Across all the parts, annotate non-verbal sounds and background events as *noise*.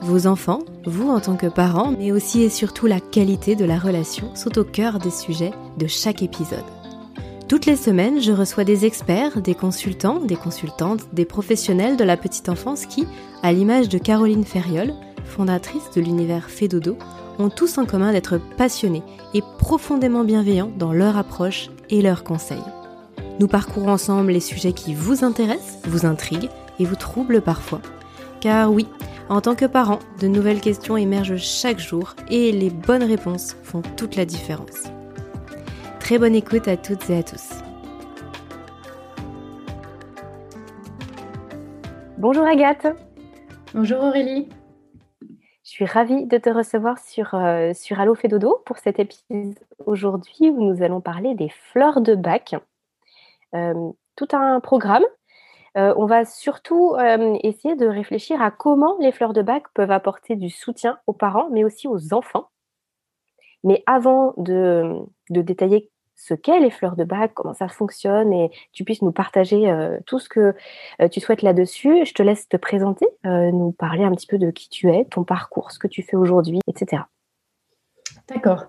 Vos enfants, vous en tant que parents, mais aussi et surtout la qualité de la relation sont au cœur des sujets de chaque épisode. Toutes les semaines, je reçois des experts, des consultants, des consultantes, des professionnels de la petite enfance qui, à l'image de Caroline Ferriol, fondatrice de l'univers Fédodo, ont tous en commun d'être passionnés et profondément bienveillants dans leur approche et leurs conseils. Nous parcourons ensemble les sujets qui vous intéressent, vous intriguent et vous troublent parfois. Car oui, en tant que parent, de nouvelles questions émergent chaque jour et les bonnes réponses font toute la différence. Très bonne écoute à toutes et à tous. Bonjour Agathe. Bonjour Aurélie. Je suis ravie de te recevoir sur, euh, sur Allo Dodo pour cet épisode aujourd'hui où nous allons parler des fleurs de bac. Euh, tout un programme. Euh, on va surtout essayer de réfléchir à comment les fleurs de bac peuvent apporter du soutien aux parents, mais aussi aux enfants. Mais avant de, détailler ce qu'est les fleurs de bac, comment ça fonctionne et tu puisses nous partager euh, tout ce que euh, tu souhaites là-dessus. Je te laisse te présenter, euh, nous parler un petit peu de qui tu es, ton parcours, ce que tu fais aujourd'hui, etc. D'accord.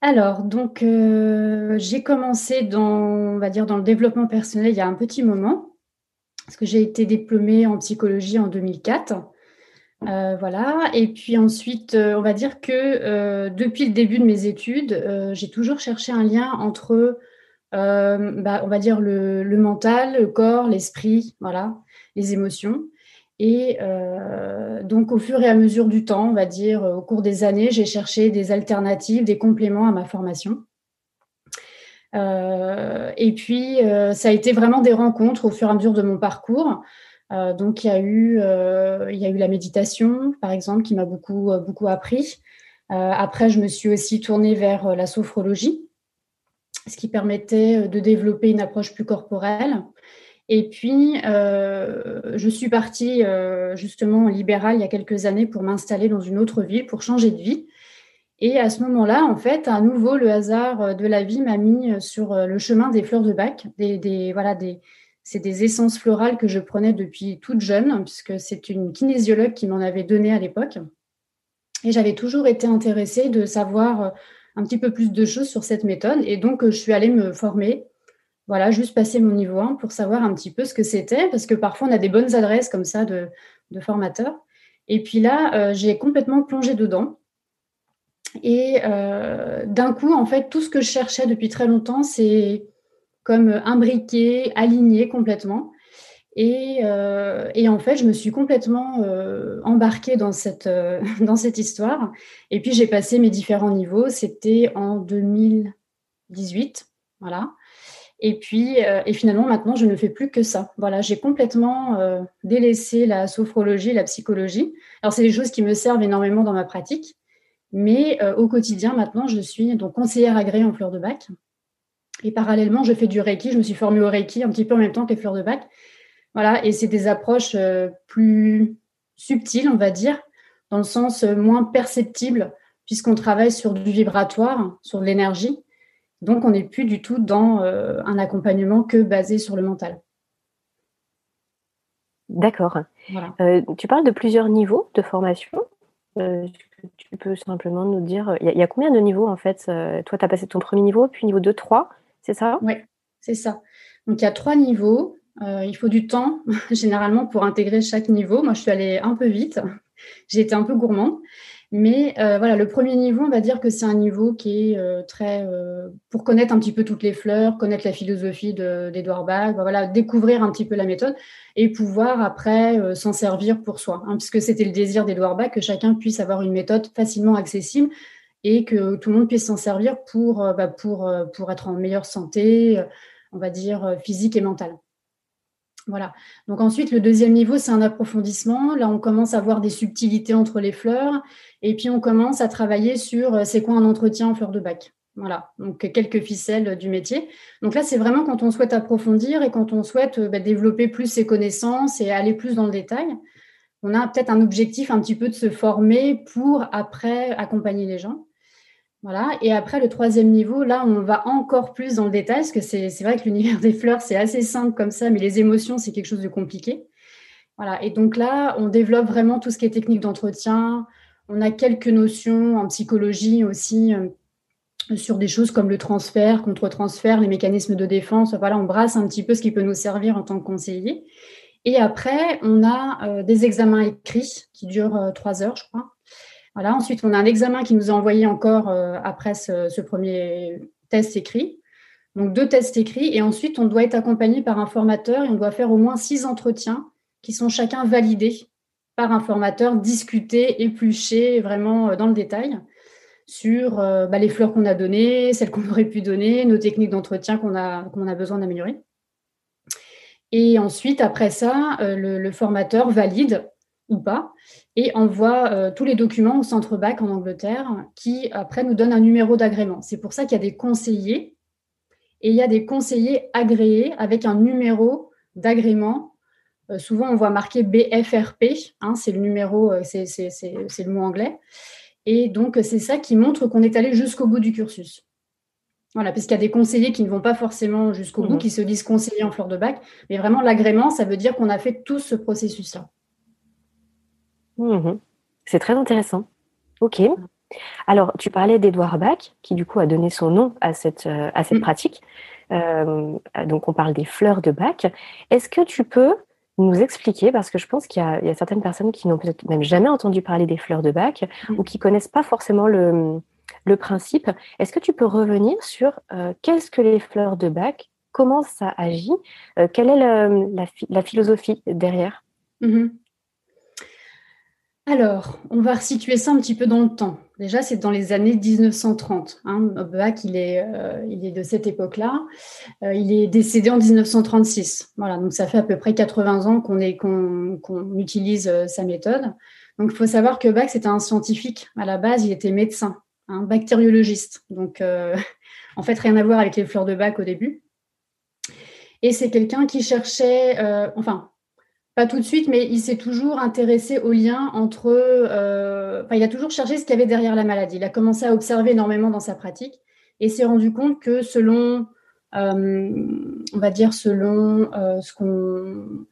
Alors, donc, j'ai commencé dans, va dire, dans le développement personnel il y a un petit moment, parce que j'ai été diplômée en psychologie en 2004. Euh, voilà. Et puis ensuite, euh, on va dire que euh, depuis le début de mes études, j'ai toujours cherché un lien entre, bah, on va dire, le, mental, le corps, l'esprit, voilà, les émotions. Et donc, au fur et à mesure du temps, on va dire, au cours des années, j'ai cherché des alternatives, des compléments à ma formation. Et puis, ça a été vraiment des rencontres au fur et à mesure de mon parcours. Euh, donc, il y, a eu, euh, il y a eu la méditation, par exemple, qui m'a beaucoup, euh, beaucoup appris. après, je me suis aussi tournée vers la sophrologie, ce qui permettait de développer une approche plus corporelle. Et puis, je suis partie justement en libéral il y a quelques années pour m'installer dans une autre ville, pour changer de vie. Et à ce moment-là, en fait, à nouveau, le hasard de la vie m'a mis sur le chemin des fleurs de bac, des, voilà, des, c'est des essences florales que je prenais depuis toute jeune, puisque c'est une kinésiologue qui m'en avait donné à l'époque. Et j'avais toujours été intéressée de savoir euh, un petit peu plus de choses sur cette méthode. Et donc, euh, je suis allée me former. Voilà, juste passer mon niveau 1 pour savoir un petit peu ce que c'était, parce que parfois on a des bonnes adresses comme ça de, formateurs. Et puis là, euh, j'ai complètement plongé dedans. Et d'un coup, en fait, tout ce que je cherchais depuis très longtemps, c'est comme imbriqué, aligné complètement. Et, euh, et, en fait, je me suis complètement euh, embarquée dans cette, euh, *laughs* dans cette histoire. Et puis, j'ai passé mes différents niveaux. C'était en 2018. Voilà. Et puis, et finalement, maintenant, je ne fais plus que ça. Voilà, j'ai complètement délaissé la sophrologie, la psychologie. Alors, c'est des choses qui me servent énormément dans ma pratique. Mais au quotidien, maintenant, je suis donc conseillère agréée en fleurs de bac. Et parallèlement, je fais du Reiki. Je me suis formée au Reiki un petit peu en même temps que les fleurs de bac. Voilà, et c'est des approches euh, plus subtiles, on va dire, dans le sens euh, moins perceptible, puisqu'on travaille sur du vibratoire, sur de l'énergie. Donc, on n'est plus du tout dans euh, un accompagnement que basé sur le mental. D'accord. tu parles de plusieurs niveaux de formation. Tu peux simplement nous dire, il y, a combien de niveaux en fait Toi, tu as passé ton premier niveau, puis niveau 2, 3 c'est ça? Oui, c'est ça. Donc il y a trois niveaux. Euh, il faut du temps *laughs* généralement pour intégrer chaque niveau. Moi, je suis allée un peu vite. J'ai été un peu gourmande. Mais euh, voilà, le premier niveau, on va dire que c'est un niveau qui est euh, très pour connaître un petit peu toutes les fleurs, connaître la philosophie d'Edouard Bach, voilà, découvrir un petit peu la méthode et pouvoir après s'en servir pour soi. Hein, puisque c'était le désir d'Edouard Bach que chacun puisse avoir une méthode facilement accessible et que tout le monde puisse s'en servir pour, euh, bah, pour, euh, pour être en meilleure santé, euh, on va dire, physique et mentale. Voilà. Donc ensuite, le deuxième niveau, c'est un approfondissement. Là, on commence à voir des subtilités entre les fleurs. Et puis, on commence à travailler sur euh, c'est quoi un entretien en fleurs de bac. Voilà, donc quelques ficelles du métier. Donc là, c'est vraiment quand on souhaite approfondir et quand on souhaite euh, bah, développer plus ses connaissances et aller plus dans le détail. On a peut-être un objectif un petit peu de se former pour après accompagner les gens. Voilà. Et après, le troisième niveau, là, on va encore plus dans le détail, parce que c'est vrai que l'univers *laughs* des fleurs, c'est assez simple comme ça, mais les émotions, c'est quelque chose de compliqué. Voilà. Et donc là, on développe vraiment tout ce qui est technique d'entretien. On a quelques notions en psychologie aussi euh, sur des choses comme le transfert, contre-transfert, les mécanismes de défense. Voilà, on brasse un petit peu ce qui peut nous servir en tant que conseiller. Et après, on a euh, des examens écrits qui durent euh, trois heures, je crois. Voilà. Ensuite, on a un examen qui nous a envoyé encore euh, après ce, premier test écrit. Donc, deux tests écrits. Et ensuite, on doit être accompagné par un formateur et on doit faire au moins six entretiens qui sont chacun validés par un formateur, discutés, épluchés vraiment dans le détail sur bah, les fleurs qu'on a données, celles qu'on *laughs* aurait pu donner, nos techniques d'entretien qu'on a, qu'on a besoin d'améliorer. Et ensuite, après ça, le, formateur valide ou pas, et envoie euh, tous les documents au centre BAC en Angleterre, qui après nous donne un numéro d'agrément. C'est pour ça qu'il y a des conseillers, et il y a des conseillers agréés avec un numéro d'agrément. Euh, souvent, on voit marqué BFRP, hein, c'est le numéro, euh, c'est le mot anglais. Et donc, c'est ça qui montre qu'on est allé jusqu'au bout du cursus. Voilà, puisqu'il y a des conseillers qui ne vont pas forcément jusqu'au bout, mmh. qui se disent conseillers en fleur de bac, mais vraiment l'agrément, ça veut dire qu'on a fait tout ce processus-là. Mhm. C'est très intéressant. Ok. Alors, tu parlais d'Edouard Bach, qui du coup a donné son nom à cette, euh, à cette mm. pratique. Euh, donc, on parle des fleurs de Bach. Est-ce que tu peux nous expliquer, parce que je pense qu'il y, a certaines personnes qui n'ont peut-être même jamais entendu parler des fleurs de Bach mm. ou qui connaissent pas forcément le, le principe. Est-ce que tu peux revenir sur euh, qu'est-ce que les fleurs de Bach, comment ça agit, quelle est la, philosophie derrière? Mm-hmm. Alors, on va resituer ça un petit peu dans le temps. Déjà, c'est dans les années 1930. Hein. Bach, il est, euh, il est de cette époque-là. Euh, il est décédé en 1936. Voilà, donc ça fait à peu près 80 ans qu'on qu'on utilise euh, sa méthode. Donc, il faut savoir que Bach, c'était un scientifique. À la base, il était médecin, un bactériologiste. Donc, *laughs* en fait, rien à voir avec les fleurs de Bach au début. Et c'est quelqu'un qui cherchait, enfin, pas tout de suite, mais il s'est toujours intéressé au lien entre. Euh, il a toujours cherché ce qu'il y avait derrière la maladie. Il a commencé à observer énormément dans sa pratique et s'est rendu compte que selon, euh, on va dire, selon euh, ce qu'on.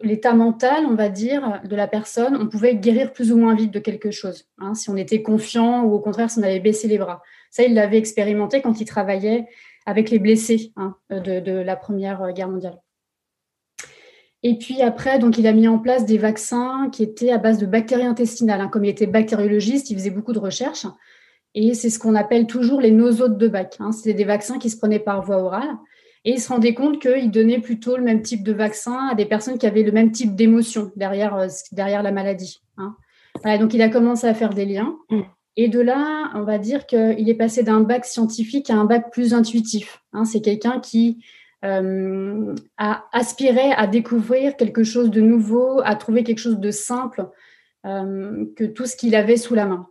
l'état mental, on va dire, de la personne, on pouvait guérir plus ou moins vite de quelque chose. Hein, si on était confiant ou au contraire si on avait baissé les bras. Ça, il l'avait expérimenté quand il travaillait avec les blessés hein, de la Première Guerre mondiale. Et puis après, donc il a mis en place des vaccins qui étaient à base de bactéries intestinales. Hein. Comme il était bactériologiste, il faisait beaucoup de recherches. Et c'est ce qu'on appelle toujours les nosotes de bac. Hein. C'était des vaccins qui se prenaient par voie orale. Et il se rendait compte qu'il donnait plutôt le même type de vaccin à des personnes qui avaient le même type d'émotion derrière, euh, derrière la maladie. Hein. donc il a commencé à faire des liens. Et de là, on va dire qu'il est passé d'un bac scientifique à un bac plus intuitif. c'est quelqu'un qui euh, à aspirer à découvrir quelque chose de nouveau, à trouver quelque chose de simple euh, que tout ce qu'il avait sous la main.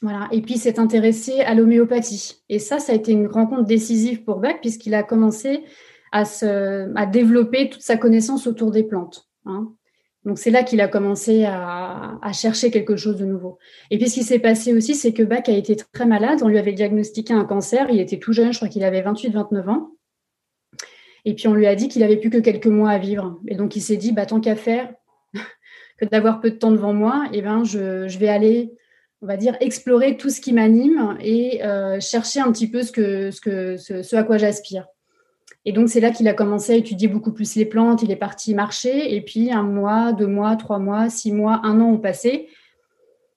Voilà. Et puis s'est intéressé à l'homéopathie. Et ça, ça a été une rencontre décisive pour Bach puisqu'il a commencé à, se, à développer toute sa connaissance autour des plantes. Hein. Donc c'est là qu'il a commencé à, à, chercher quelque chose de nouveau. Et puis ce qui s'est passé aussi, c'est que Bach a été très malade. On lui avait diagnostiqué un cancer. Il était tout jeune, je crois qu'il avait 28-29 ans. Et puis on lui a dit qu'il avait plus que quelques mois à vivre. Et donc il s'est dit, bah, tant qu'à faire, *laughs* que d'avoir peu de temps devant moi, eh ben, je, vais aller, on va dire, explorer tout ce qui m'anime et euh, chercher un petit peu ce, que, ce, que, ce, à quoi j'aspire. Et donc c'est là qu'il a commencé à étudier beaucoup plus les plantes. Il est parti marcher. Et puis un mois, deux mois, trois mois, six mois, un an ont passé.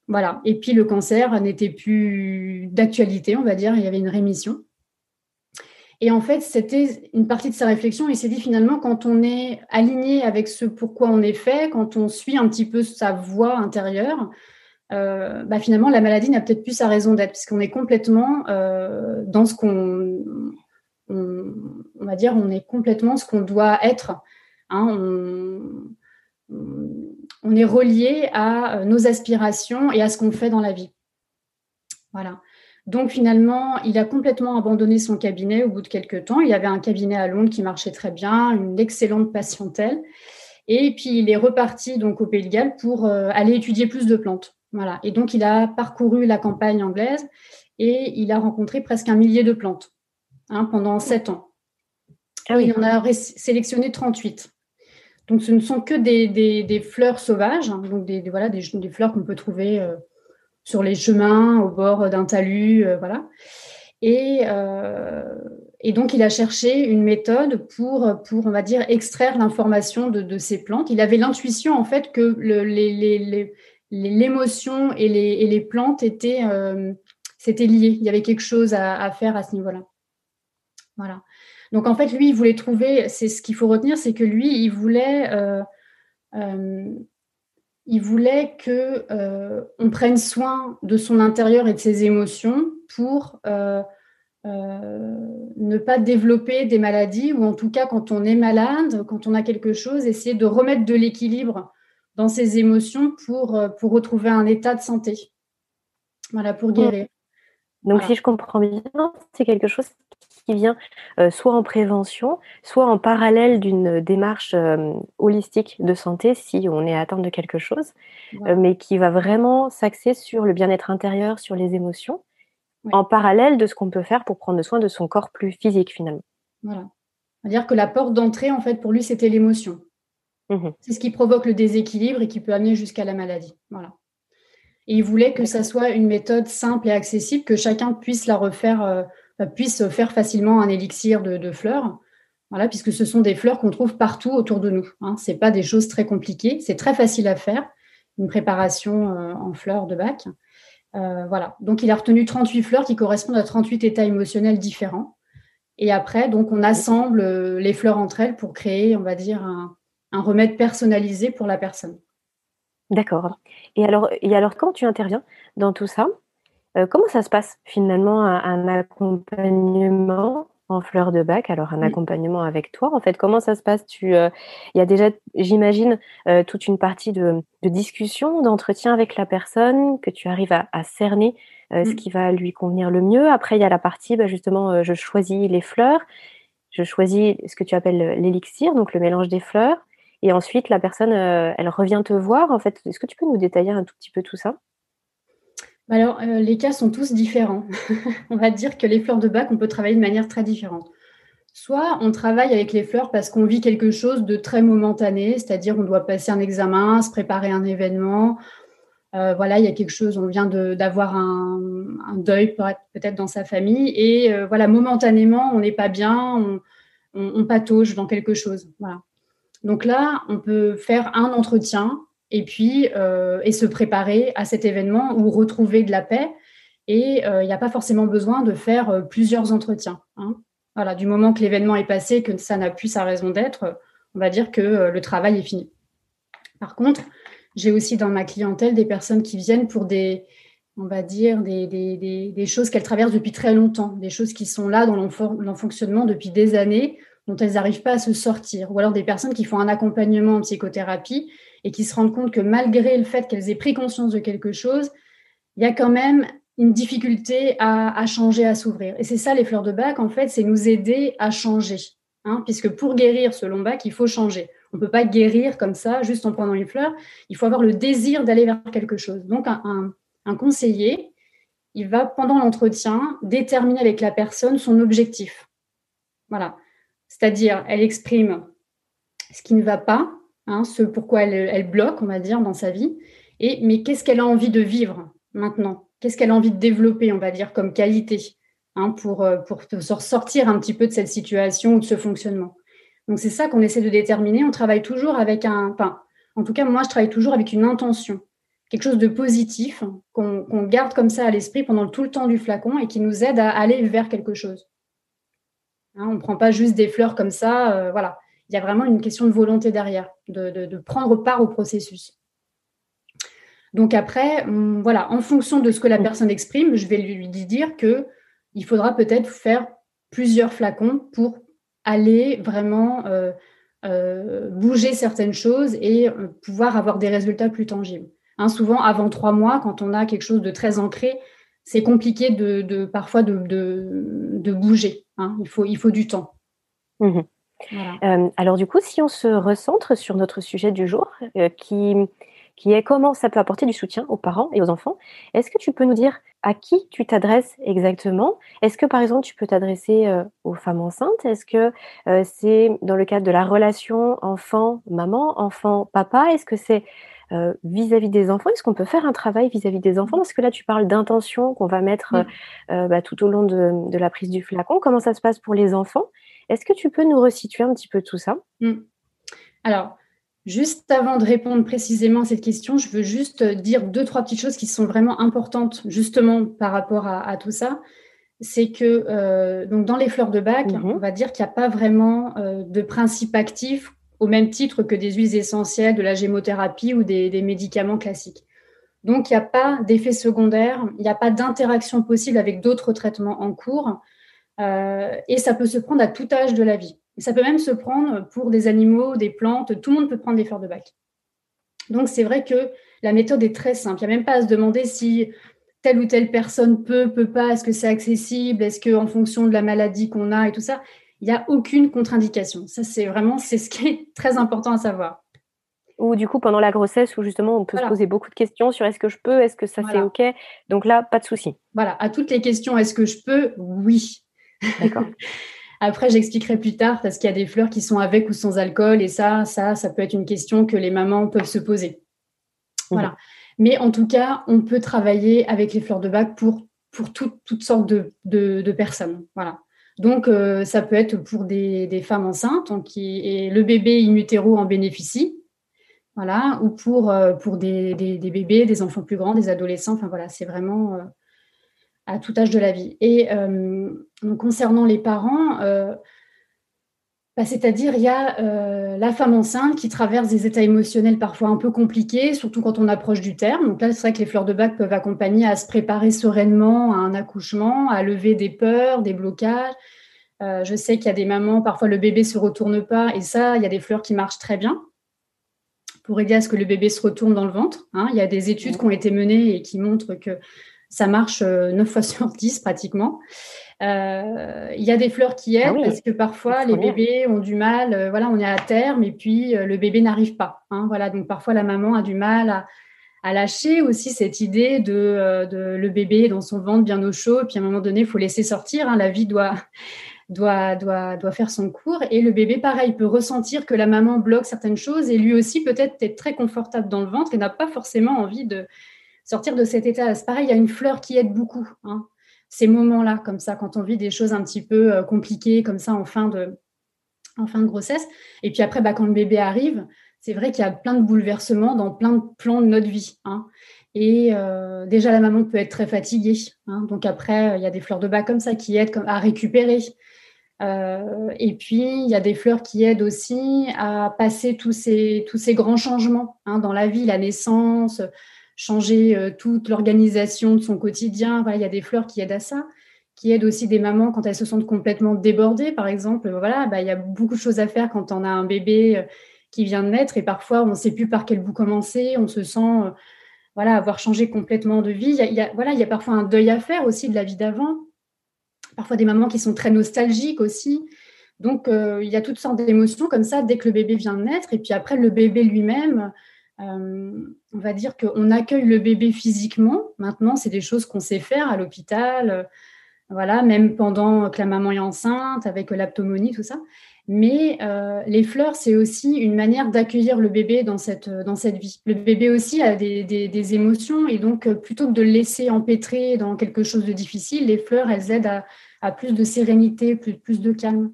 Voilà. Et puis le cancer n'était plus d'actualité, on va dire. Il y avait une rémission. Et en fait, c'était une partie de sa réflexion. Il s'est dit finalement, quand on est aligné avec ce pourquoi on est fait, quand on suit un petit peu sa voix intérieure, euh, bah finalement, la maladie n'a peut-être plus sa raison d'être, puisqu'on est complètement euh, dans ce qu'on on, va dire, on est complètement ce qu'on doit être. Hein. on, est relié à nos aspirations et à ce qu'on fait dans la vie. Voilà. Donc finalement, il a complètement abandonné son cabinet au bout de quelques temps. Il avait un cabinet à Londres qui marchait très bien, une excellente patientèle. Et puis il est reparti donc au Pays de Galles pour euh, aller étudier plus de plantes. Voilà. Et donc il a parcouru la campagne anglaise et il a rencontré presque un millier de plantes hein, pendant sept ans. Ah oui. Il en a sélectionné 38. Donc ce ne sont que des, fleurs sauvages, hein, donc des, voilà, des, fleurs qu'on peut trouver euh, sur les chemins, au bord d'un talus, euh, voilà. Et, et, donc, il a cherché une méthode pour, pour on va dire, extraire l'information de, ces plantes. Il avait l'intuition, en fait, que l'émotion et, les, plantes étaient, euh, c'était lié. Il y avait quelque chose à, faire à ce niveau-là. Voilà. Donc, en fait, lui, il voulait trouver, c'est ce qu'il faut retenir, c'est que lui, il voulait, euh, euh, il voulait que on prenne soin de son intérieur et de ses émotions pour euh, ne pas développer des maladies ou en tout cas quand on est malade, quand on a quelque chose, essayer de remettre de l'équilibre dans ses émotions pour, euh, pour retrouver un état de santé. Voilà, pour guérir. Donc si je comprends bien, c'est quelque chose qui vient euh, soit en prévention, soit en parallèle d'une démarche holistique de santé si on est atteint de quelque chose, mais qui va vraiment s'axer sur le bien-être intérieur, sur les émotions en parallèle de ce qu'on peut faire pour prendre soin de son corps plus physique finalement. Voilà. C'est-à-dire que la porte d'entrée, en fait, pour lui, c'était l'émotion. Mmh C'est ce qui provoque le déséquilibre et qui peut amener jusqu'à la maladie. Voilà. Et il voulait que ça soit une méthode simple et accessible, que chacun puisse la refaire, euh, puisse faire facilement un élixir de, fleurs. Voilà, puisque ce sont des fleurs qu'on trouve partout autour de nous. Hein. Ce n'est pas des choses très compliquées, c'est très facile à faire, une préparation euh, en fleurs de bac. Euh, voilà. Donc, il a retenu 38 fleurs qui correspondent à 38 états émotionnels différents. Et après, donc, on assemble les fleurs entre elles pour créer, on va dire, un, remède personnalisé pour la personne. D'accord. Et alors, et alors, quand tu interviens dans tout ça, euh, comment ça se passe finalement un accompagnement en fleurs de bac, alors un accompagnement avec toi. En fait, comment ça se passe? Tu, euh, il y a déjà, j'imagine, euh, toute une partie de, discussion, d'entretien avec la personne, que tu arrives à, cerner euh, ce mmh. qui va lui convenir le mieux. Après, il y a la partie, bah, justement, je choisis les fleurs, je choisis ce que tu appelles l'élixir, donc le mélange des fleurs. Et ensuite, la personne, elle revient te voir. En fait, est-ce que tu peux nous détailler un tout petit peu tout ça? Alors, euh, les cas sont tous différents. *laughs* on va dire que les fleurs de bac, on peut travailler de manière très différente. Soit on travaille avec les fleurs parce qu'on vit quelque chose de très momentané, c'est-à-dire on doit passer un examen, se préparer un événement. Euh, voilà, il y a quelque chose, on vient d'avoir un, deuil peut-être dans sa famille et euh, voilà, momentanément, on n'est pas bien, on, on, patauge dans quelque chose. Voilà. Donc là, on peut faire un entretien et puis euh, et se préparer à cet événement ou retrouver de la paix. Et euh, il n'y a pas forcément besoin de faire euh, plusieurs entretiens. Hein. Voilà, du moment que l'événement est passé, que ça n'a plus sa raison d'être, on va dire que le travail est fini. Par contre, j'ai aussi dans ma clientèle des personnes qui viennent pour des, on va dire, des, choses qu'elles traversent depuis très longtemps, des choses qui sont là dans leur fonctionnement depuis des années, dont elles n'arrivent pas à se sortir, ou alors des personnes qui font un accompagnement en psychothérapie et qui se rendent compte que malgré le fait qu'elles aient pris conscience de quelque chose, il y a quand même une difficulté à, changer, à s'ouvrir. Et c'est ça les fleurs de bac, en fait, c'est nous aider à changer. Hein, puisque pour guérir selon Bach, il faut changer. On ne peut pas guérir comme ça, juste en prenant les fleurs. Il faut avoir le désir d'aller vers quelque chose. Donc, un, un conseiller, il va, pendant l'entretien, déterminer avec la personne son objectif. Voilà. C'est-à-dire, elle exprime ce qui ne va pas, Hein, ce pourquoi elle, bloque, on va dire, dans sa vie. Et, mais qu'est-ce qu'elle a envie de vivre maintenant? Qu'est-ce qu'elle a envie de développer, on va dire, comme qualité hein, pour, euh, pour sortir un petit peu de cette situation ou de ce fonctionnement? Donc, c'est ça qu'on essaie de déterminer. On travaille toujours avec un. Enfin, en tout cas, moi, je travaille toujours avec une intention, quelque chose de positif qu'on garde comme ça à l'esprit pendant tout le temps du flacon et qui nous aide à aller vers quelque chose. Hein, on ne prend pas juste des fleurs comme ça, euh, voilà il y a vraiment une question de volonté derrière, de, prendre part au processus. Donc après, hum, voilà, en fonction de ce que la personne exprime, je vais lui dire que il faudra peut-être faire plusieurs flacons pour aller vraiment bouger certaines choses et pouvoir avoir des résultats plus tangibles. Hein, souvent, avant trois mois, quand on a quelque chose de très ancré, c'est compliqué de, parfois de, de, bouger. Hein. Il, faut, il faut du temps. Mmh alors du coup, si on se recentre sur notre sujet du jour, qui qui est comment ça peut apporter du soutien aux parents et aux enfants. Est-ce que tu peux nous dire à qui tu t'adresses exactement? Est-ce que par exemple tu peux t'adresser euh, aux femmes enceintes? Est-ce que euh, c'est dans le cadre de la relation enfant-maman, enfant-papa? Est-ce que c'est euh, vis-à-vis des enfants? Est-ce qu'on peut faire un travail vis-à-vis des enfants? Parce que là tu parles d'intention qu'on va mettre bah, tout au long de, la prise du flacon. Comment ça se passe pour les enfants? Est-ce que tu peux nous resituer un petit peu tout ça? Mmh. Alors, Juste avant de répondre précisément à cette question, je veux juste dire deux, trois petites choses qui sont vraiment importantes justement par rapport à, tout ça. C'est que euh, donc dans les fleurs de bac, mhm. on va dire qu'il n'y a pas vraiment euh, de principe actif au même titre que des huiles essentielles, de la gémothérapie ou des, médicaments classiques. Donc il n'y a pas d'effet secondaire, il n'y a pas d'interaction possible avec d'autres traitements en cours euh, et ça peut se prendre à tout âge de la vie ça peut même se prendre pour des animaux, des plantes, tout le monde peut prendre des fleurs de bac. Donc c'est vrai que la méthode est très simple. Il n'y a même pas à se demander si telle ou telle personne peut, peut pas, est-ce que c'est accessible, est-ce qu'en fonction de la maladie qu'on a et tout ça, il n'y a aucune contre-indication. Ça, c'est vraiment, c'est ce qui est très important à savoir. Ou du coup, pendant la grossesse, où justement, on peut se poser beaucoup de questions sur est-ce que je peux, est-ce que ça c'est OK? Donc là, pas de souci. Voilà, à toutes les questions, est-ce que je peux? Oui. D'accord. *laughs* Après, j'expliquerai plus tard parce qu'il y a des fleurs qui sont avec ou sans alcool et ça, ça, ça peut être une question que les mamans peuvent se poser. Voilà. Mais en tout cas, on peut travailler avec les fleurs de bac pour, pour toutes sortes de, personnes. Voilà. Donc, euh, ça peut être pour des, femmes enceintes qui, et le bébé in utero en bénéficie. Voilà. Ou pour, euh, pour des, bébés, des enfants plus grands, des adolescents. Enfin, voilà, c'est vraiment. Euh, à tout âge de la vie. Et euh, concernant les parents, euh, bah, c'est-à-dire il y a euh, la femme enceinte qui traverse des états émotionnels parfois un peu compliqués, surtout quand on approche du terme. Donc là, c'est vrai que les fleurs de bac peuvent accompagner à se préparer sereinement à un accouchement, à lever des peurs, des blocages. je sais qu'il y a des mamans, parfois le bébé se retourne pas, et ça, il y a des fleurs qui marchent très bien pour aider à ce que le bébé se retourne dans le ventre. Hein. Il y a des études qui ont été menées et qui montrent que ça marche 9 euh, *laughs* fois sur 10 pratiquement. Euh, il y a des fleurs qui aident ah parce que parfois les bébés ont du mal, euh, voilà, on est à terme et puis le bébé n'arrive pas. Hein, voilà, donc parfois la maman a du mal à, lâcher aussi cette idée de, le bébé dans son ventre bien au chaud, puis à un moment donné, il faut laisser sortir. Hein, la vie doit, *laughs* doit, doit, doit faire son cours. Et le bébé, pareil, peut ressentir que la maman bloque certaines choses et lui aussi peut-être être très confortable dans le ventre et n'a pas forcément envie de, sortir de cet état. C'est pareil, il y a une fleur qui aide beaucoup. Hein. Ces moments-là, comme ça, quand on vit des choses un petit peu euh, compliquées, comme ça, en fin de, en fin de grossesse. Et puis après, bah, quand le bébé arrive, c'est vrai qu'il y a plein de bouleversements dans plein de plans de notre vie. Hein. Et euh, déjà, la maman peut être très fatiguée. Hein. Donc après, il y a des fleurs de bas comme ça qui aident à récupérer. Euh, et puis, il y a des fleurs qui aident aussi à passer tous ces, tous ces grands changements dans la vie, la naissance, changer euh, toute l'organisation de son quotidien. il y a des fleurs qui aident à ça, qui aident aussi des mamans quand elles se sentent complètement débordées, par exemple. Voilà, bah, il y a beaucoup de choses à faire quand on a un bébé euh, qui vient de naître et parfois on ne sait plus par quel bout commencer, on se sent euh, voilà, avoir changé complètement de vie. Il y, a, voilà, il y a parfois un deuil à faire aussi de la vie d'avant. Parfois des mamans qui sont très nostalgiques aussi. Donc, il y a toutes sortes d'émotions comme ça dès que le bébé vient de naître. Et puis après, le bébé lui-même, on va dire qu'on accueille le bébé physiquement. Maintenant, c'est des choses qu'on sait faire à l'hôpital, euh, voilà, même pendant que la maman est enceinte, avec l'aptomonie, tout ça. Mais euh, les fleurs, c'est aussi une manière d'accueillir le bébé dans cette, vie. Le bébé aussi a des, émotions et donc plutôt que de le laisser empêtrer dans quelque chose de difficile, les fleurs, elles aident à, plus de sérénité, plus de calme.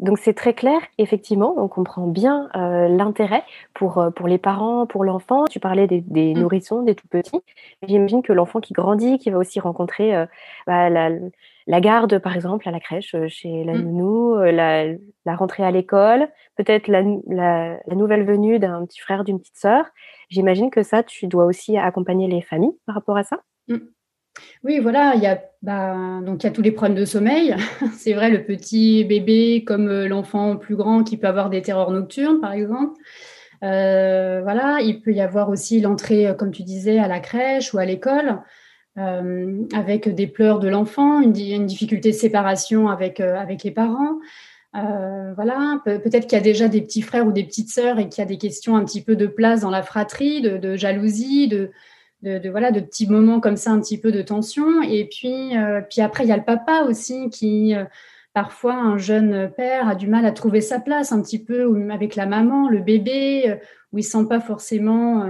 Donc c'est très clair, effectivement, on comprend bien euh, l'intérêt pour, euh, pour les parents, pour l'enfant. Tu parlais des, des, mmh. nourrissons, des tout petits. J'imagine que l'enfant qui grandit, qui va aussi rencontrer euh, bah, la, la, garde, par exemple, à la crèche, chez la mmh. nounou, la, la, rentrée à l'école, peut-être la, la, nouvelle venue d'un petit frère, d'une petite sœur. J'imagine que ça, tu dois aussi accompagner les familles par rapport à ça. Mmh. Oui, voilà, il y a bah, donc il y a tous les problèmes de sommeil. *laughs* C'est vrai, le petit bébé comme euh, l'enfant plus grand qui peut avoir des terreurs nocturnes, par exemple. Euh, voilà, il peut y avoir aussi l'entrée, euh, comme tu disais, à la crèche ou à l'école, avec des pleurs de l'enfant, une, difficulté de séparation avec, les parents. voilà, peut-être qu'il y a déjà des petits frères ou des petites sœurs et qu'il y a des questions un petit peu de place dans la fratrie, de jalousie, de, de, voilà de petits moments comme ça un petit peu de tension. Et puis euh, puis après il y a le papa aussi qui euh, parfois un jeune père a du mal à trouver sa place un petit peu avec la maman le bébé euh, où il sent pas forcément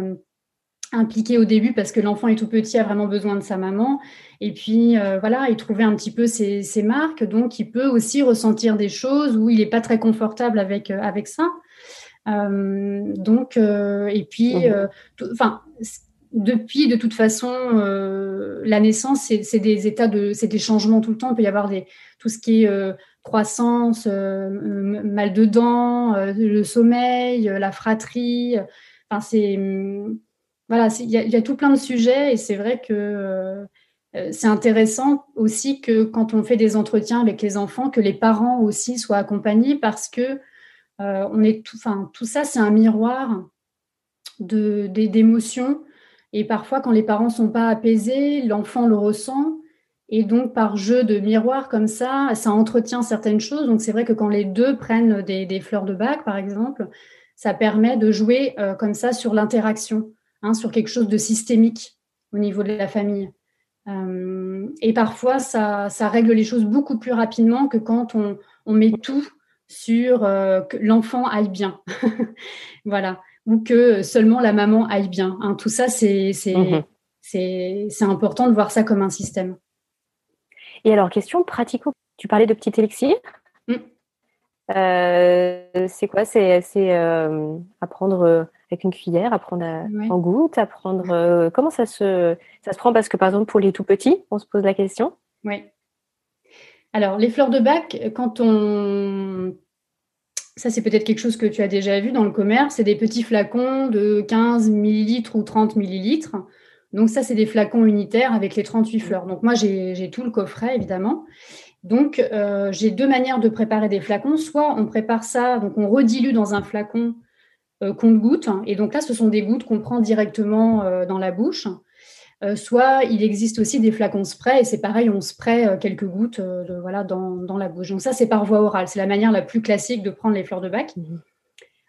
impliqué au début parce que l'enfant est tout petit a vraiment besoin de sa maman. Et puis voilà il trouvait un petit peu ses, ses, marques. Donc il peut aussi ressentir des choses où il n'est pas très confortable avec avec ça. Donc et puis mmh. enfin depuis, de toute façon, euh, la naissance, c'est des états de, c'est des changements tout le temps. Il peut y avoir des, tout ce qui est euh, croissance, euh, mal de dents, le sommeil, la fratrie. Enfin, c'est voilà, il y, y, a tout plein de sujets et c'est vrai que c'est intéressant aussi que quand on fait des entretiens avec les enfants, que les parents aussi soient accompagnés parce que on est tout, enfin, tout ça, c'est un miroir de d'émotions et parfois, quand les parents ne sont pas apaisés, l'enfant le ressent. Et donc, par jeu de miroir comme ça, ça entretient certaines choses. Donc, c'est vrai que quand les deux prennent des, fleurs de bac, par exemple, ça permet de jouer euh, comme ça sur l'interaction, hein, sur quelque chose de systémique au niveau de la famille. Euh, et parfois, ça, règle les choses beaucoup plus rapidement que quand on, met tout sur euh, que l'enfant aille bien. *laughs* voilà ou que seulement la maman aille bien. Hein. Tout ça, mhm. c'est important de voir ça comme un système. Et alors, question pratico, tu parlais de petit élixir mm. euh, c'est quoi? C'est euh, apprendre euh, avec une cuillère, apprendre en goutte, apprendre. comment ça se, ça se prend? Parce que par exemple, pour les tout petits, on se pose la question. Oui. Alors, les fleurs de bac, quand on ça, c'est peut-être quelque chose que tu as déjà vu dans le commerce. C'est des petits flacons de 15 millilitres ou 30 millilitres. Donc, ça, c'est des flacons unitaires avec les 38 fleurs. Donc, moi, j'ai tout le coffret, évidemment. Donc, euh, j'ai deux manières de préparer des flacons. Soit on prépare ça, donc on redilue dans un flacon euh, goûte. Et donc là, ce sont des gouttes qu'on prend directement euh, dans la bouche. Euh, soit il existe aussi des flacons spray et c'est pareil, on spray euh, quelques gouttes euh, de, voilà, dans, la bouche. Donc ça, c'est par voie orale. C'est la manière la plus classique de prendre les fleurs de bac. Mhm.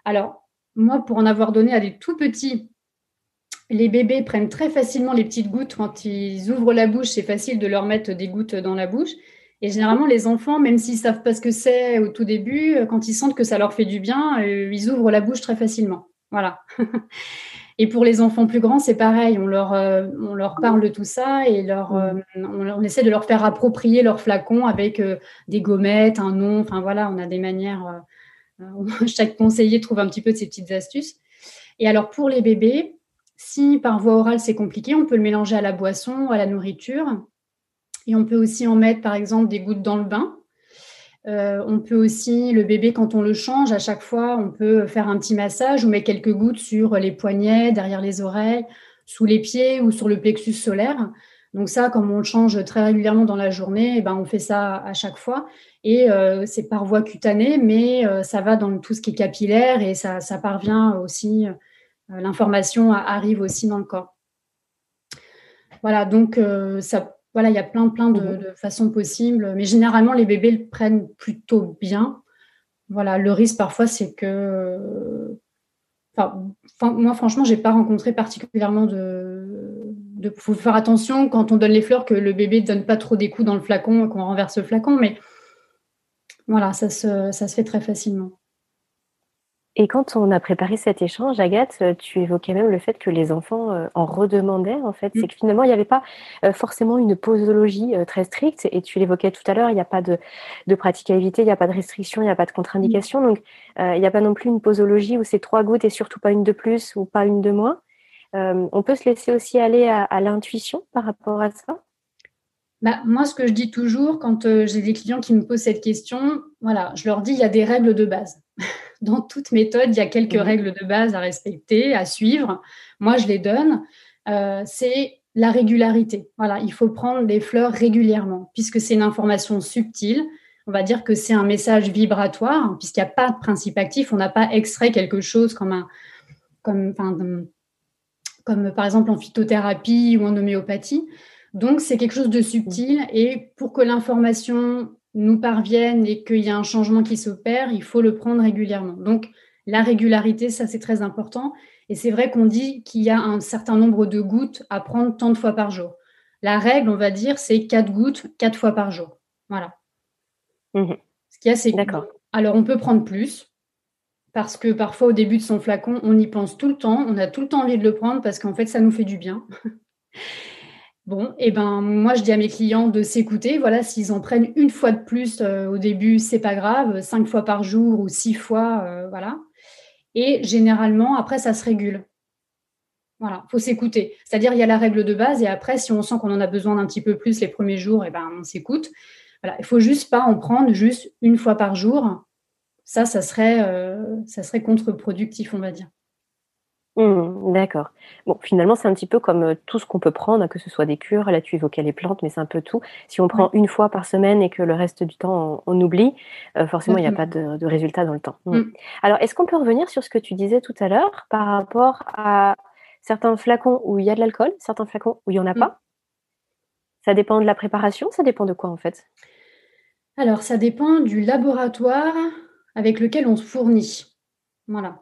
Alors, moi, pour en avoir donné à des tout petits, les bébés prennent très facilement les petites gouttes. Quand ils ouvrent la bouche, c'est facile de leur mettre des gouttes dans la bouche. Et généralement, les enfants, même s'ils savent pas ce que c'est au tout début, quand ils sentent que ça leur fait du bien, ils ouvrent la bouche très facilement. Voilà. *laughs* Et pour les enfants plus grands, c'est pareil. On leur, euh, on leur parle de tout ça et leur, mm. euh, on, essaie de leur faire approprier leur flacon avec euh, des gommettes, un nom. Enfin voilà, on a des manières. *laughs* chaque conseiller trouve un petit peu de ces petites astuces. Et alors pour les bébés, si par voie orale c'est compliqué, on peut le mélanger à la boisson, à la nourriture. Et on peut aussi en mettre par exemple des gouttes dans le bain. Euh, on peut aussi, le bébé, quand on le change, à chaque fois, on peut faire un petit massage ou mettre quelques gouttes sur les poignets, derrière les oreilles, sous les pieds ou sur le plexus solaire. Donc ça, comme on le change très régulièrement dans la journée, eh ben on fait ça à chaque fois. Et euh, c'est par voie cutanée, mais euh, ça va dans tout ce qui est capillaire et ça, ça parvient aussi, l'information arrive aussi dans le corps. Voilà, donc ça voilà, il y a plein, plein de, mhm. façons possibles. Mais généralement, les bébés le prennent plutôt bien. Voilà, le risque parfois, c'est que. Enfin, moi, franchement, j'ai pas rencontré particulièrement de. Il faut faire attention quand on donne les fleurs que le bébé ne donne pas trop des coups dans le flacon, qu'on renverse le flacon. Mais voilà, ça ça se fait très facilement. Et quand on a préparé cet échange, Agathe, euh, tu évoquais même le fait que les enfants euh, en redemandaient. En fait, c'est mm. que finalement, il n'y avait pas euh, forcément une posologie très stricte. Et tu l'évoquais tout à l'heure, il n'y a pas de, de, pratique à éviter, il n'y a pas de restriction, il n'y a pas de contre-indication. Donc, il n'y a pas non plus une posologie où c'est trois gouttes et surtout pas une de plus ou pas une de moins. on peut se laisser aussi aller à, l'intuition par rapport à ça? Bah, moi, ce que je dis toujours quand j'ai des clients qui me posent cette question, voilà, je leur dis il y a des règles de base. Dans toute méthode, il y a quelques mhm. règles de base à respecter, à suivre. Moi, je les donne. Euh, c'est la régularité. Voilà, il faut prendre les fleurs régulièrement, puisque c'est une information subtile. On va dire que c'est un message vibratoire, puisqu'il n'y a pas de principe actif. On n'a pas extrait quelque chose comme un, comme, comme par exemple en phytothérapie ou en homéopathie. Donc, c'est quelque chose de subtil et pour que l'information nous parvienne et qu'il y ait un changement qui s'opère, il faut le prendre régulièrement. Donc, la régularité, ça, c'est très important. Et c'est vrai qu'on dit qu'il y a un certain nombre de gouttes à prendre tant de fois par jour. La règle, on va dire, c'est quatre gouttes quatre fois par jour. Voilà. Mmh Ce qu'il y a, c'est D'accord. Alors, on peut prendre plus parce que parfois, au début de son flacon, on y pense tout le temps. On a tout le temps envie de le prendre parce qu'en fait, ça nous fait du bien. Bon, et eh ben moi je dis à mes clients de s'écouter. Voilà, s'ils en prennent une fois de plus euh, au début, c'est pas grave, cinq fois par jour ou six fois, euh, voilà. Et généralement, après, ça se régule. Voilà, faut s'écouter. C'est-à-dire, il y a la règle de base, et après, si on sent qu'on en a besoin d'un petit peu plus les premiers jours, et eh ben on s'écoute. Voilà, il faut juste pas en prendre juste une fois par jour. Ça, ça serait, euh, ça serait contre-productif, on va dire. Mmh, d'accord. Bon, finalement, c'est un petit peu comme euh, tout ce qu'on peut prendre, que ce soit des cures, là tu évoquais les plantes, mais c'est un peu tout. Si on prend une fois par semaine et que le reste du temps on, oublie, euh, forcément il n'y a pas de, résultat dans le temps. Mmh. Mmh. Alors, est-ce qu'on peut revenir sur ce que tu disais tout à l'heure par rapport à certains flacons où il y a de l'alcool, certains flacons où il n'y en a pas? Ça dépend de la préparation, ça dépend de quoi en fait? Alors, ça dépend du laboratoire avec lequel on se fournit. Voilà.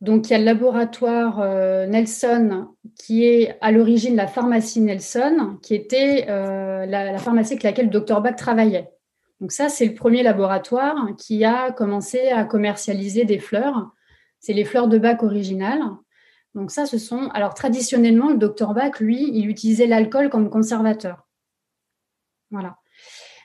Donc, il y a le laboratoire euh, Nelson, qui est à l'origine la pharmacie Nelson, qui était euh, la, pharmacie avec laquelle le Dr Bach travaillait. Donc, ça, c'est le premier laboratoire qui a commencé à commercialiser des fleurs. C'est les fleurs de Bach originales. Donc, ça, ce sont. Alors, traditionnellement, le Dr Bach, lui, il utilisait l'alcool comme conservateur. Voilà.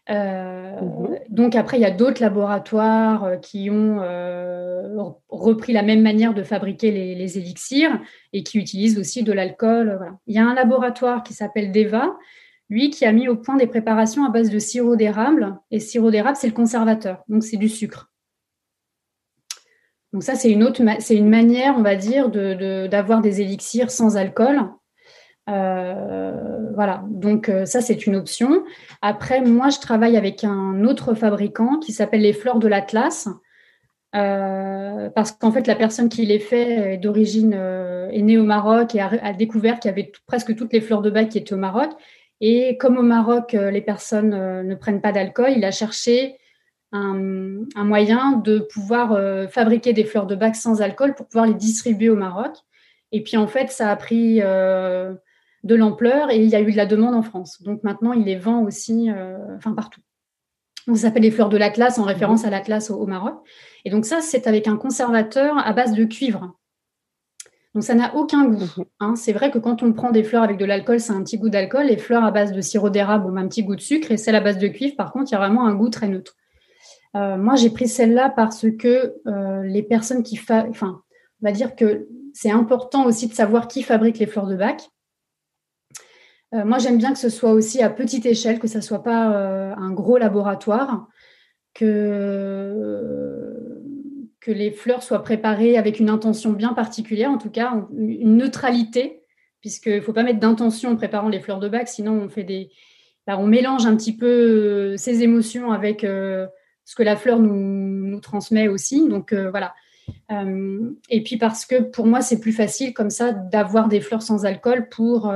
Euh, mhm. Donc après, il y a d'autres laboratoires euh, qui ont euh, repris la même manière de fabriquer les, élixirs et qui utilisent aussi de l'alcool. Il y a un laboratoire qui s'appelle Deva, lui qui a mis au point des préparations à base de sirop d'érable. Et sirop d'érable, c'est le conservateur, donc c'est du sucre. Donc ça, c'est une autre, c'est une manière, on va dire, d'avoir des élixirs sans alcool euh, voilà, donc euh, ça c'est une option. Après, moi je travaille avec un autre fabricant qui s'appelle les Fleurs de l'Atlas. Euh, parce qu'en fait, la personne qui les fait est d'origine, est née au Maroc et a, découvert qu'il y avait presque toutes les fleurs de bac qui étaient au Maroc. Et comme au Maroc, les personnes ne prennent pas d'alcool, il a cherché un, un moyen de pouvoir fabriquer des fleurs de bac sans alcool pour pouvoir les distribuer au Maroc. Et puis en fait, ça a pris de l'ampleur et il y a eu de la demande en France. Donc maintenant, il les vend aussi euh, enfin partout. On s'appelle les fleurs de l'Atlas en référence à l'Atlas au, Maroc. Et donc ça, c'est avec un conservateur à base de cuivre. Donc ça n'a aucun goût. Mhm. Hein. C'est vrai que quand on prend des fleurs avec de l'alcool, c'est un petit goût d'alcool. Les fleurs à base de sirop d'érable ont un petit goût de sucre. Et celles à base de cuivre, par contre, il y a vraiment un goût très neutre. Euh, moi, j'ai pris celle-là parce que euh, les personnes qui... Enfin, on va dire que c'est important aussi de savoir qui fabrique les fleurs de bac. Euh, moi, j'aime bien que ce soit aussi à petite échelle, que ce ne soit pas euh, un gros laboratoire, que, que les fleurs soient préparées avec une intention bien particulière, en tout cas une neutralité, puisqu'il ne faut pas mettre d'intention en préparant les fleurs de bac, sinon on fait des, bah, on mélange un petit peu euh, ses émotions avec ce que la fleur nous, nous transmet aussi. Donc voilà. et puis parce que pour moi, c'est plus facile comme ça d'avoir des fleurs sans alcool pour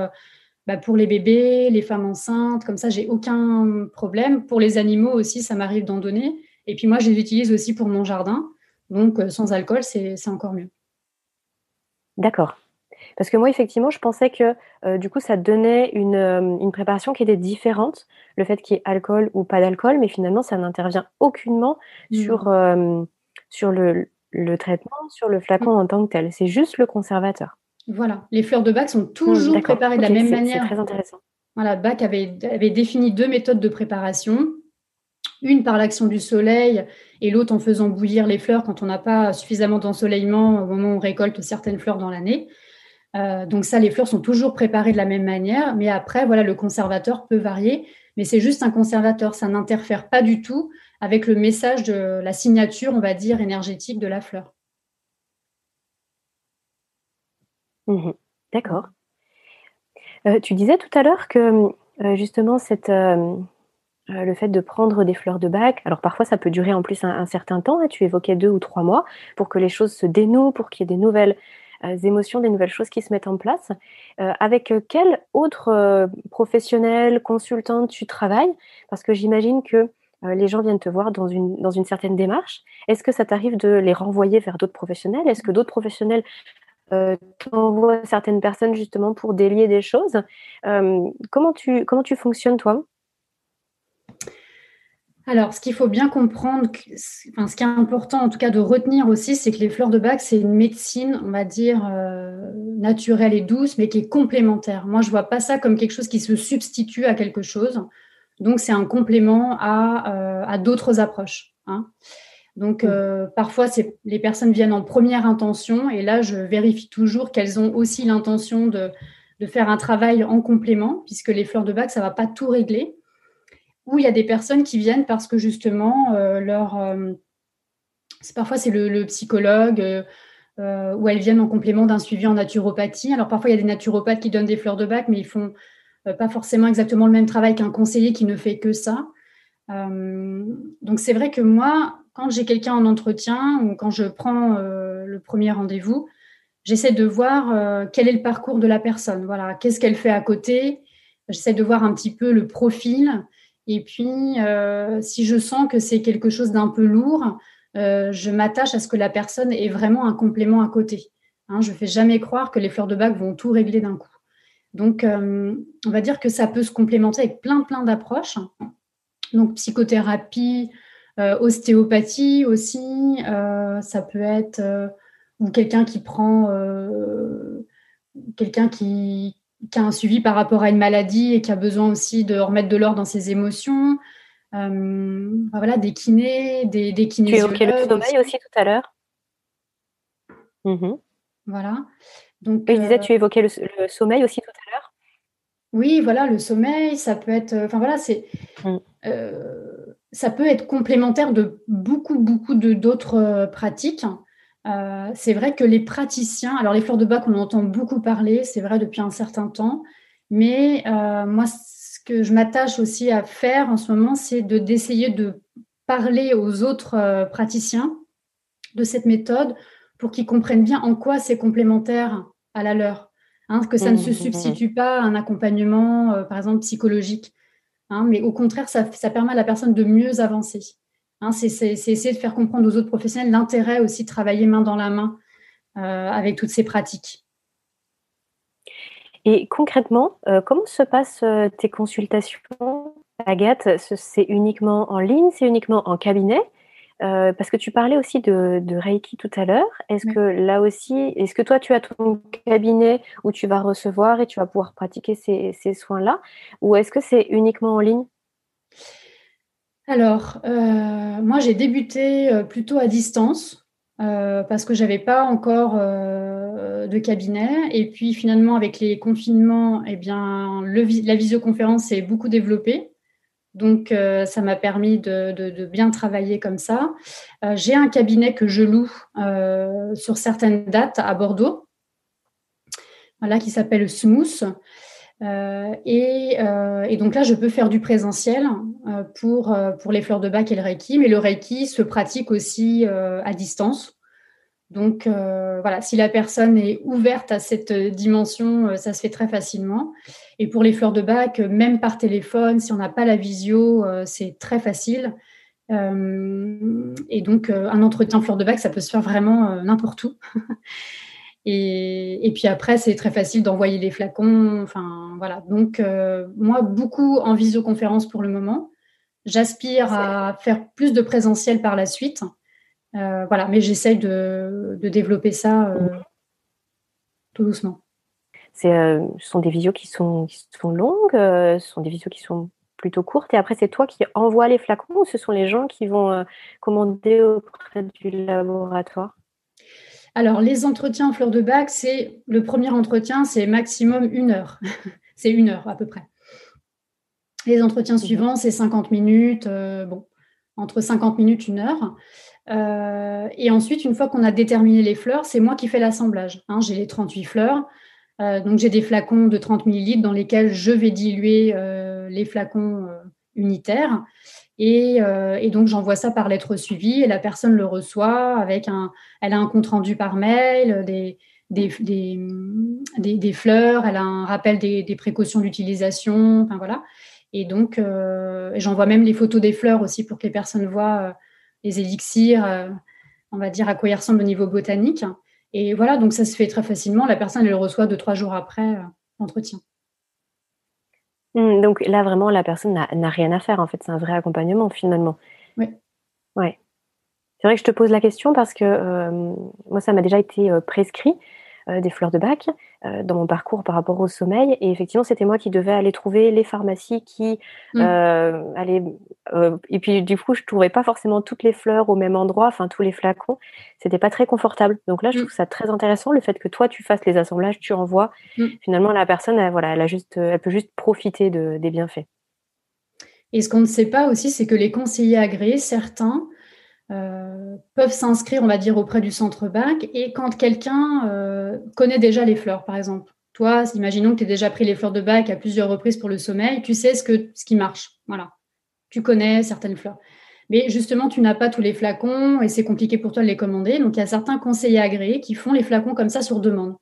bah, pour les bébés, les femmes enceintes, comme ça, j'ai aucun problème. Pour les animaux aussi, ça m'arrive d'en donner. Et puis moi, je les utilise aussi pour mon jardin. Donc, euh, sans alcool, c'est encore mieux. D'accord. Parce que moi, effectivement, je pensais que euh, du coup, ça donnait euh, une, préparation qui était différente, le fait qu'il y ait alcool ou pas d'alcool, mais finalement, ça n'intervient aucunement sur, sur le, traitement, sur le flacon en tant que tel. C'est juste le conservateur. Voilà, les fleurs de Bach sont toujours préparées de la même manière. C'est très intéressant. Voilà, Bach avait, défini deux méthodes de préparation, une par l'action du soleil et l'autre en faisant bouillir les fleurs quand on n'a pas suffisamment d'ensoleillement au moment où on récolte certaines fleurs dans l'année. Euh, donc ça, les fleurs sont toujours préparées de la même manière, mais après, voilà, le conservateur peut varier, mais c'est juste un conservateur, ça n'interfère pas du tout avec le message de la signature, on va dire, énergétique de la fleur. Mmh D'accord. tu disais tout à l'heure que justement cette euh, le fait de prendre des fleurs de bac. Alors parfois ça peut durer en plus un, certain temps, hein. tu évoquais deux ou trois mois, pour que les choses se dénouent, pour qu'il y ait des nouvelles euh, émotions, des nouvelles choses qui se mettent en place. Euh, avec quel autre professionnel, consultante tu travailles? Parce que j'imagine que les gens viennent te voir dans une, dans une certaine démarche. Est-ce que ça t'arrive de les renvoyer vers d'autres professionnels? Est-ce que d'autres professionnels t'envoient certaines personnes justement pour délier des choses comment, tu, comment tu fonctionnes toi? Alors, ce qu'il faut bien comprendre, enfin, ce qui est important en tout cas de retenir aussi, c'est que les fleurs de bac, c'est une médecine, on va dire, euh, naturelle et douce, mais qui est complémentaire. Moi, je ne vois pas ça comme quelque chose qui se substitue à quelque chose. Donc, c'est un complément à, euh, d'autres approches. Hein. Donc, euh, parfois, les personnes viennent en première intention, et là, je vérifie toujours qu'elles ont aussi l'intention de, de faire un travail en complément, puisque les fleurs de bac, ça ne va pas tout régler ou il y a des personnes qui viennent parce que justement, euh, leur, euh, parfois c'est le, psychologue, ou elles viennent en complément d'un suivi en naturopathie. Alors parfois il y a des naturopathes qui donnent des fleurs de bac, mais ils font pas forcément exactement le même travail qu'un conseiller qui ne fait que ça. donc c'est vrai que moi, quand j'ai quelqu'un en entretien ou quand je prends le premier rendez-vous, j'essaie de voir quel est le parcours de la personne. Voilà, qu'est-ce qu'elle fait à côté. J'essaie de voir un petit peu le profil. Et puis, euh, si je sens que c'est quelque chose d'un peu lourd, euh, je m'attache à ce que la personne ait vraiment un complément à côté. Hein, je ne fais jamais croire que les fleurs de bac vont tout régler d'un coup. Donc, euh, on va dire que ça peut se complémenter avec plein, plein d'approches. Donc, psychothérapie, ostéopathie aussi, ça peut être ou quelqu'un qui prend, quelqu'un qui, qui a un suivi par rapport à une maladie et qui a besoin aussi de remettre de l'ordre dans ses émotions. Euh, voilà, des kinés, des, des kinésiologues. Tu évoquais le sommeil aussi, tout à l'heure? Mhm. Voilà. Donc, je disais, tu évoquais le, sommeil aussi tout à l'heure? Oui, voilà, le sommeil, ça peut être. Enfin voilà, c'est. Mm. Euh, ça peut être complémentaire de beaucoup, beaucoup d'autres euh, pratiques. Euh, c'est vrai que les praticiens, alors les fleurs de bac, on en entend beaucoup parler, c'est vrai depuis un certain temps, mais euh, moi, ce que je m'attache aussi à faire en ce moment, c'est de d'essayer de parler aux autres praticiens de cette méthode pour qu'ils comprennent bien en quoi c'est complémentaire à la leur, hein, que ça ne se mmh, mmh, mmh. substitue pas à un accompagnement, par exemple, psychologique, hein, mais au contraire, ça permet à la personne de mieux avancer. Hein, c'est essayer de faire comprendre aux autres professionnels l'intérêt aussi de travailler main dans la main euh, avec toutes ces pratiques. Et concrètement, euh, comment se passent euh, tes consultations, Agathe? C'est uniquement en ligne, c'est uniquement en cabinet? Parce que tu parlais aussi de, Reiki tout à l'heure. Est-ce que là aussi, est-ce que toi tu as ton cabinet où tu vas recevoir et tu vas pouvoir pratiquer ces soins-là? Ou est-ce que c'est uniquement en ligne? Alors, euh, moi, j'ai débuté euh, plutôt à distance euh, parce que j'avais pas encore de cabinet. Et puis, finalement, avec les confinements, eh bien, la visioconférence s'est beaucoup développée. Donc, ça m'a permis de, bien travailler comme ça. j'ai un cabinet que je loue sur certaines dates à Bordeaux, qui s'appelle Smooth. Euh, euh, et, donc là, je peux faire du présentiel euh, pour, pour les fleurs de bac et le Reiki, mais le Reiki se pratique aussi à distance. Donc voilà, si la personne est ouverte à cette dimension, ça se fait très facilement. Et pour les fleurs de bac, même par téléphone, si on n'a pas la visio, c'est très facile. et donc un entretien fleurs de bac, ça peut se faire vraiment n'importe où. *laughs* Et, puis après, c'est très facile d'envoyer les flacons. Enfin, voilà. Donc, euh, moi, beaucoup en visioconférence pour le moment. J'aspire à faire plus de présentiel par la suite. Euh, voilà, mais j'essaye de, développer ça euh, tout doucement. ce sont des visios qui sont, qui sont longues, ce sont des visios qui sont plutôt courtes. Et après, c'est toi qui envoies les flacons ou ce sont les gens qui vont commander auprès du laboratoire? Alors, les entretiens en fleur de bac, c'est le premier entretien, c'est maximum une heure. *laughs* c'est une heure à peu près. Les entretiens suivants, c'est 50 minutes, euh, bon, entre 50 minutes, une heure. Euh, et ensuite, une fois qu'on a déterminé les fleurs, c'est moi qui fais l'assemblage. Hein. J'ai les 38 fleurs. donc j'ai des flacons de 30 ml dans lesquels je vais diluer les flacons unitaires. Et, donc j'envoie ça par lettre suivie et la personne le reçoit avec un, elle a un compte rendu par mail, des, fleurs, elle a un rappel des, précautions d'utilisation, voilà. Et donc, euh, j'envoie même les photos des fleurs aussi pour que les personnes voient euh, les élixirs, euh, on va dire à quoi ils ressemblent au niveau botanique. Et voilà, donc ça se fait très facilement. La personne, elle le reçoit deux, trois jours après l'entretien. Mmh, donc là, vraiment, la personne n'a rien à faire, en fait. C'est un vrai accompagnement, finalement. Oui. Ouais. C'est vrai que je te pose la question parce que moi, ça m'a déjà été prescrit. Euh, des fleurs de bac euh, dans mon parcours par rapport au sommeil. Et effectivement, c'était moi qui devais aller trouver les pharmacies qui mmh. euh, allaient. et puis, du coup, je trouvais pas forcément toutes les fleurs au même endroit, enfin, tous les flacons. C'était pas très confortable. Donc là, je mmh. trouve ça très intéressant le fait que toi, tu fasses les assemblages, tu envoies. Mmh. Finalement, la personne, elle, voilà, elle, a juste, elle peut juste profiter de, des bienfaits. Et ce qu'on ne sait pas aussi, c'est que les conseillers agréés, certains, euh, peuvent s'inscrire, on va dire, auprès du centre bac. Et quand quelqu'un euh, connaît déjà les fleurs, par exemple, toi, imaginons que tu aies déjà pris les fleurs de bac à plusieurs reprises pour le sommeil, tu sais ce, que, ce qui marche. Voilà. Tu connais certaines fleurs. Mais justement, tu n'as pas tous les flacons et c'est compliqué pour toi de les commander. Donc, il y a certains conseillers agréés qui font les flacons comme ça sur demande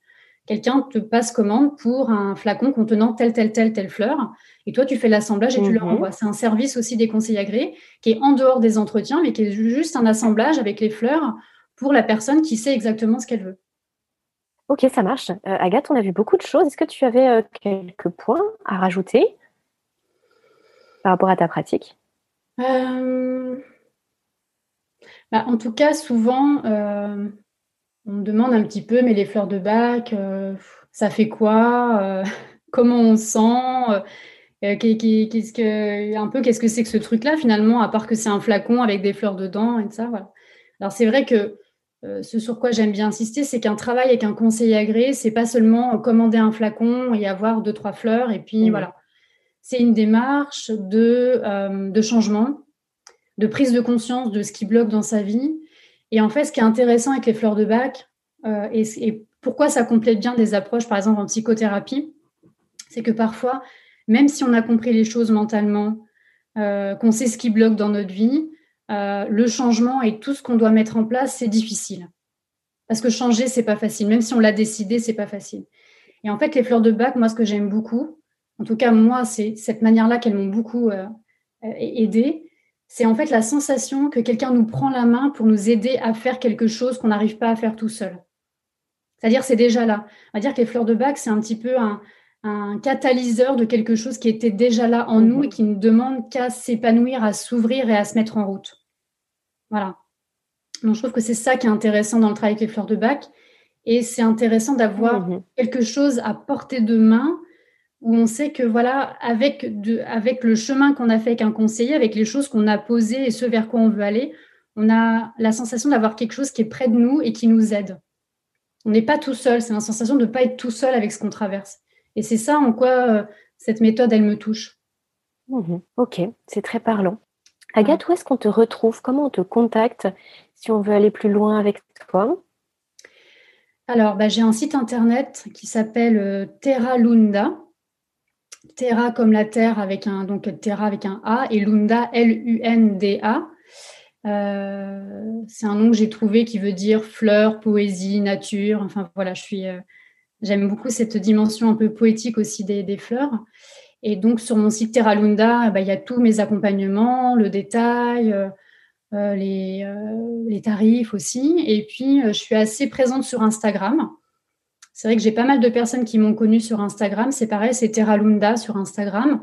quelqu'un te passe commande pour un flacon contenant telle, telle, telle, telle fleur. Et toi, tu fais l'assemblage et tu le mhm. renvoies. C'est un service aussi des conseils agréés qui est en dehors des entretiens, mais qui est juste un assemblage avec les fleurs pour la personne qui sait exactement ce qu'elle veut. Ok, ça marche. Euh, Agathe, on a vu beaucoup de choses. Est-ce que tu avais euh, quelques points à rajouter par rapport à ta pratique? Euh, bah, En tout cas, souvent, on me demande un petit peu, mais les fleurs de bac, euh, ça fait quoi euh, *laughs* Comment on sent euh, qu'est-ce que, un peu, qu'est-ce que c'est que ce truc-là finalement, à part que c'est un flacon avec des fleurs dedans et ça, voilà. Alors c'est vrai que ce sur quoi j'aime bien insister, c'est qu'un travail avec un conseiller agréé, c'est pas seulement commander un flacon et avoir deux trois fleurs et puis mmh. voilà. C'est une démarche de, de changement, de prise de conscience de ce qui bloque dans sa vie et en fait, ce qui est intéressant avec les fleurs de bac, euh, et, pourquoi ça complète bien des approches, par exemple en psychothérapie, c'est que parfois, même si on a compris les choses mentalement, euh, qu'on sait ce qui bloque dans notre vie, euh, le changement et tout ce qu'on doit mettre en place, c'est difficile. Parce que changer, c'est pas facile. Même si on l'a décidé, c'est pas facile. Et en fait, les fleurs de bac, moi, ce que j'aime beaucoup, en tout cas, moi, c'est cette manière-là qu'elles m'ont beaucoup aidé, c'est en fait la sensation que quelqu'un nous prend la main pour nous aider à faire quelque chose qu'on n'arrive pas à faire tout seul. C'est-à-dire, c'est déjà là. On va dire que les fleurs de bac, c'est un petit peu un, catalyseur de quelque chose qui était déjà là en nous et qui ne demande qu'à s'épanouir, à s'ouvrir et à se mettre en route. Voilà. Donc, je trouve que c'est ça qui est intéressant dans le travail avec les fleurs de bac. Et c'est intéressant d'avoir mmh quelque chose à portée de main où on sait que voilà, avec, avec le chemin qu'on a fait avec un conseiller, avec les choses qu'on a posées et ce vers quoi on veut aller, on a la sensation d'avoir quelque chose qui est près de nous et qui nous aide. On n'est pas tout seul, c'est la sensation de ne pas être tout seul avec ce qu'on traverse. Et c'est ça en quoi euh, cette méthode, elle me touche. Mhm. ok, c'est très parlant. Agathe, où est-ce qu'on te retrouve? Comment on te contacte si on veut aller plus loin avec toi? Alors, bah, j'ai un site internet qui s'appelle euh, Terra Lunda. Terra comme la terre avec un donc Terra avec un A et Lunda L-U-N-D-A. Euh, c'est un nom que j'ai trouvé qui veut dire fleur, poésie, nature. Enfin voilà, je suis, euh, j'aime beaucoup cette dimension un peu poétique aussi des, fleurs. Et donc sur mon site Terra Lunda, bah, il y a tous mes accompagnements, le détail, euh, les, les, tarifs aussi. Et puis je suis assez présente sur Instagram. C'est vrai que j'ai pas mal de personnes qui m'ont connue sur Instagram. C'est pareil, c'est Terralunda sur Instagram.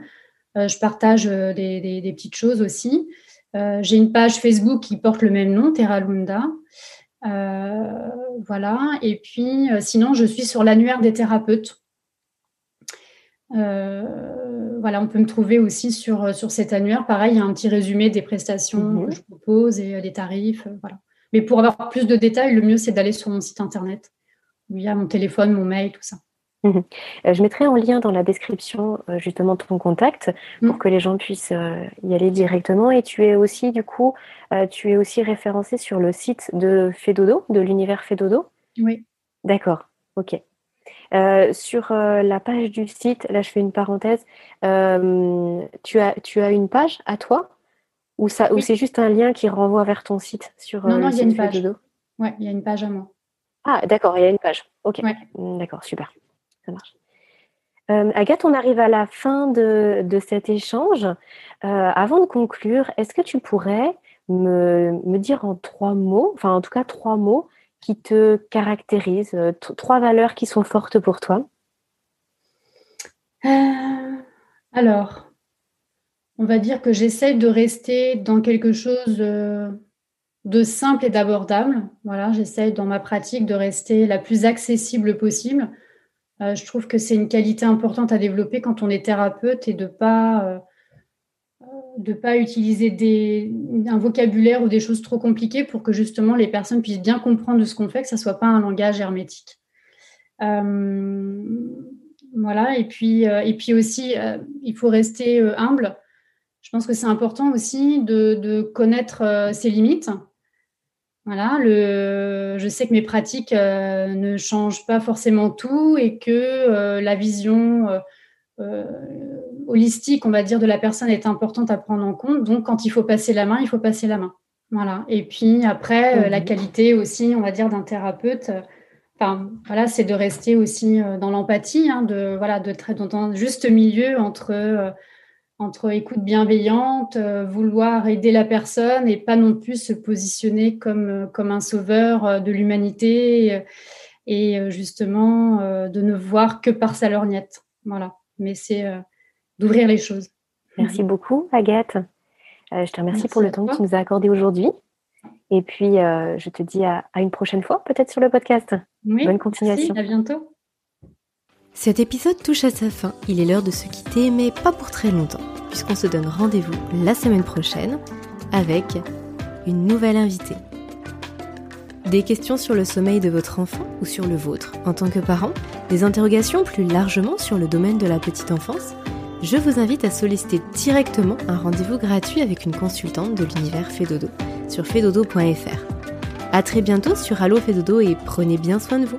Euh, je partage euh, des, petites choses aussi. Euh, j'ai une page Facebook qui porte le même nom, Terralunda. voilà. Et puis, sinon, je suis sur l'annuaire des thérapeutes. voilà, on peut me trouver aussi sur, sur cet annuaire. Pareil, il y a un petit résumé des prestations que je propose et des tarifs. voilà. Mais pour avoir plus de détails, le mieux, c'est d'aller sur mon site internet via mon téléphone, mon mail, tout ça. Mhm. Euh, je mettrai en lien dans la description euh, justement ton contact pour mm. que les gens puissent euh, y aller directement. Et tu es aussi, du coup, tu es aussi référencé sur le site de Fedodo, de l'univers Fedodo Oui. D'accord, ok. sur la page du site, là je fais une parenthèse, tu, as, tu as une page à toi? Ou, ça, ou c'est juste un lien qui renvoie vers ton site sur Non, non, il y a une page. Oui, il y a une page à moi. Ah, d'accord, il y a une page. Ok, mm, d'accord, super. Ça marche. Agathe, on arrive à la fin de, de cet échange. avant de conclure, est-ce que tu pourrais me, me, dire en trois mots, enfin en tout cas trois mots, qui te caractérisent, trois valeurs qui sont fortes pour toi? Alors, on va dire que j'essaie de rester dans quelque chose de simple et d'abordable. Voilà, j'essaie dans ma pratique de rester la plus accessible possible. Euh, je trouve que c'est une qualité importante à développer quand on est thérapeute et de pas euh, de pas utiliser des, un vocabulaire ou des choses trop compliquées pour que justement les personnes puissent bien comprendre de ce qu'on fait, que ça soit pas un langage hermétique. Euh, voilà, et puis, et puis aussi, il faut rester humble. Je pense que c'est important aussi de, de connaître ses limites voilà, le, je sais que mes pratiques euh, ne changent pas forcément tout et que euh, la vision euh, holistique, on va dire, de la personne est importante à prendre en compte. Donc, quand il faut passer la main, il faut passer la main. Voilà. Et puis après, la mhm. qualité aussi, on va dire, d'un thérapeute. Enfin, voilà, c'est de rester aussi dans l'empathie, hein, de voilà, de très dans un juste milieu entre entre écoute bienveillante, euh, vouloir aider la personne et pas non plus se positionner comme, euh, comme un sauveur euh, de l'humanité et justement de ne voir que par sa lorgnette. Voilà. Mais c'est d'ouvrir les choses. Merci beaucoup, Agathe. je te remercie pour le temps que tu nous as accordé aujourd'hui. Et puis, je te dis à, une prochaine fois, peut-être sur le podcast. Bonne continuation. à bientôt. Cet épisode touche à sa fin. Il est l'heure de se quitter, mais pas pour très longtemps, puisqu'on se donne rendez-vous la semaine prochaine avec une nouvelle invitée. Des questions sur le sommeil de votre enfant ou sur le vôtre en tant que parent, des interrogations plus largement sur le domaine de la petite enfance, je vous invite à solliciter directement un rendez-vous gratuit avec une consultante de l'univers Fedodo sur fedodo.fr. A très bientôt sur Allo Fedodo et prenez bien soin de vous.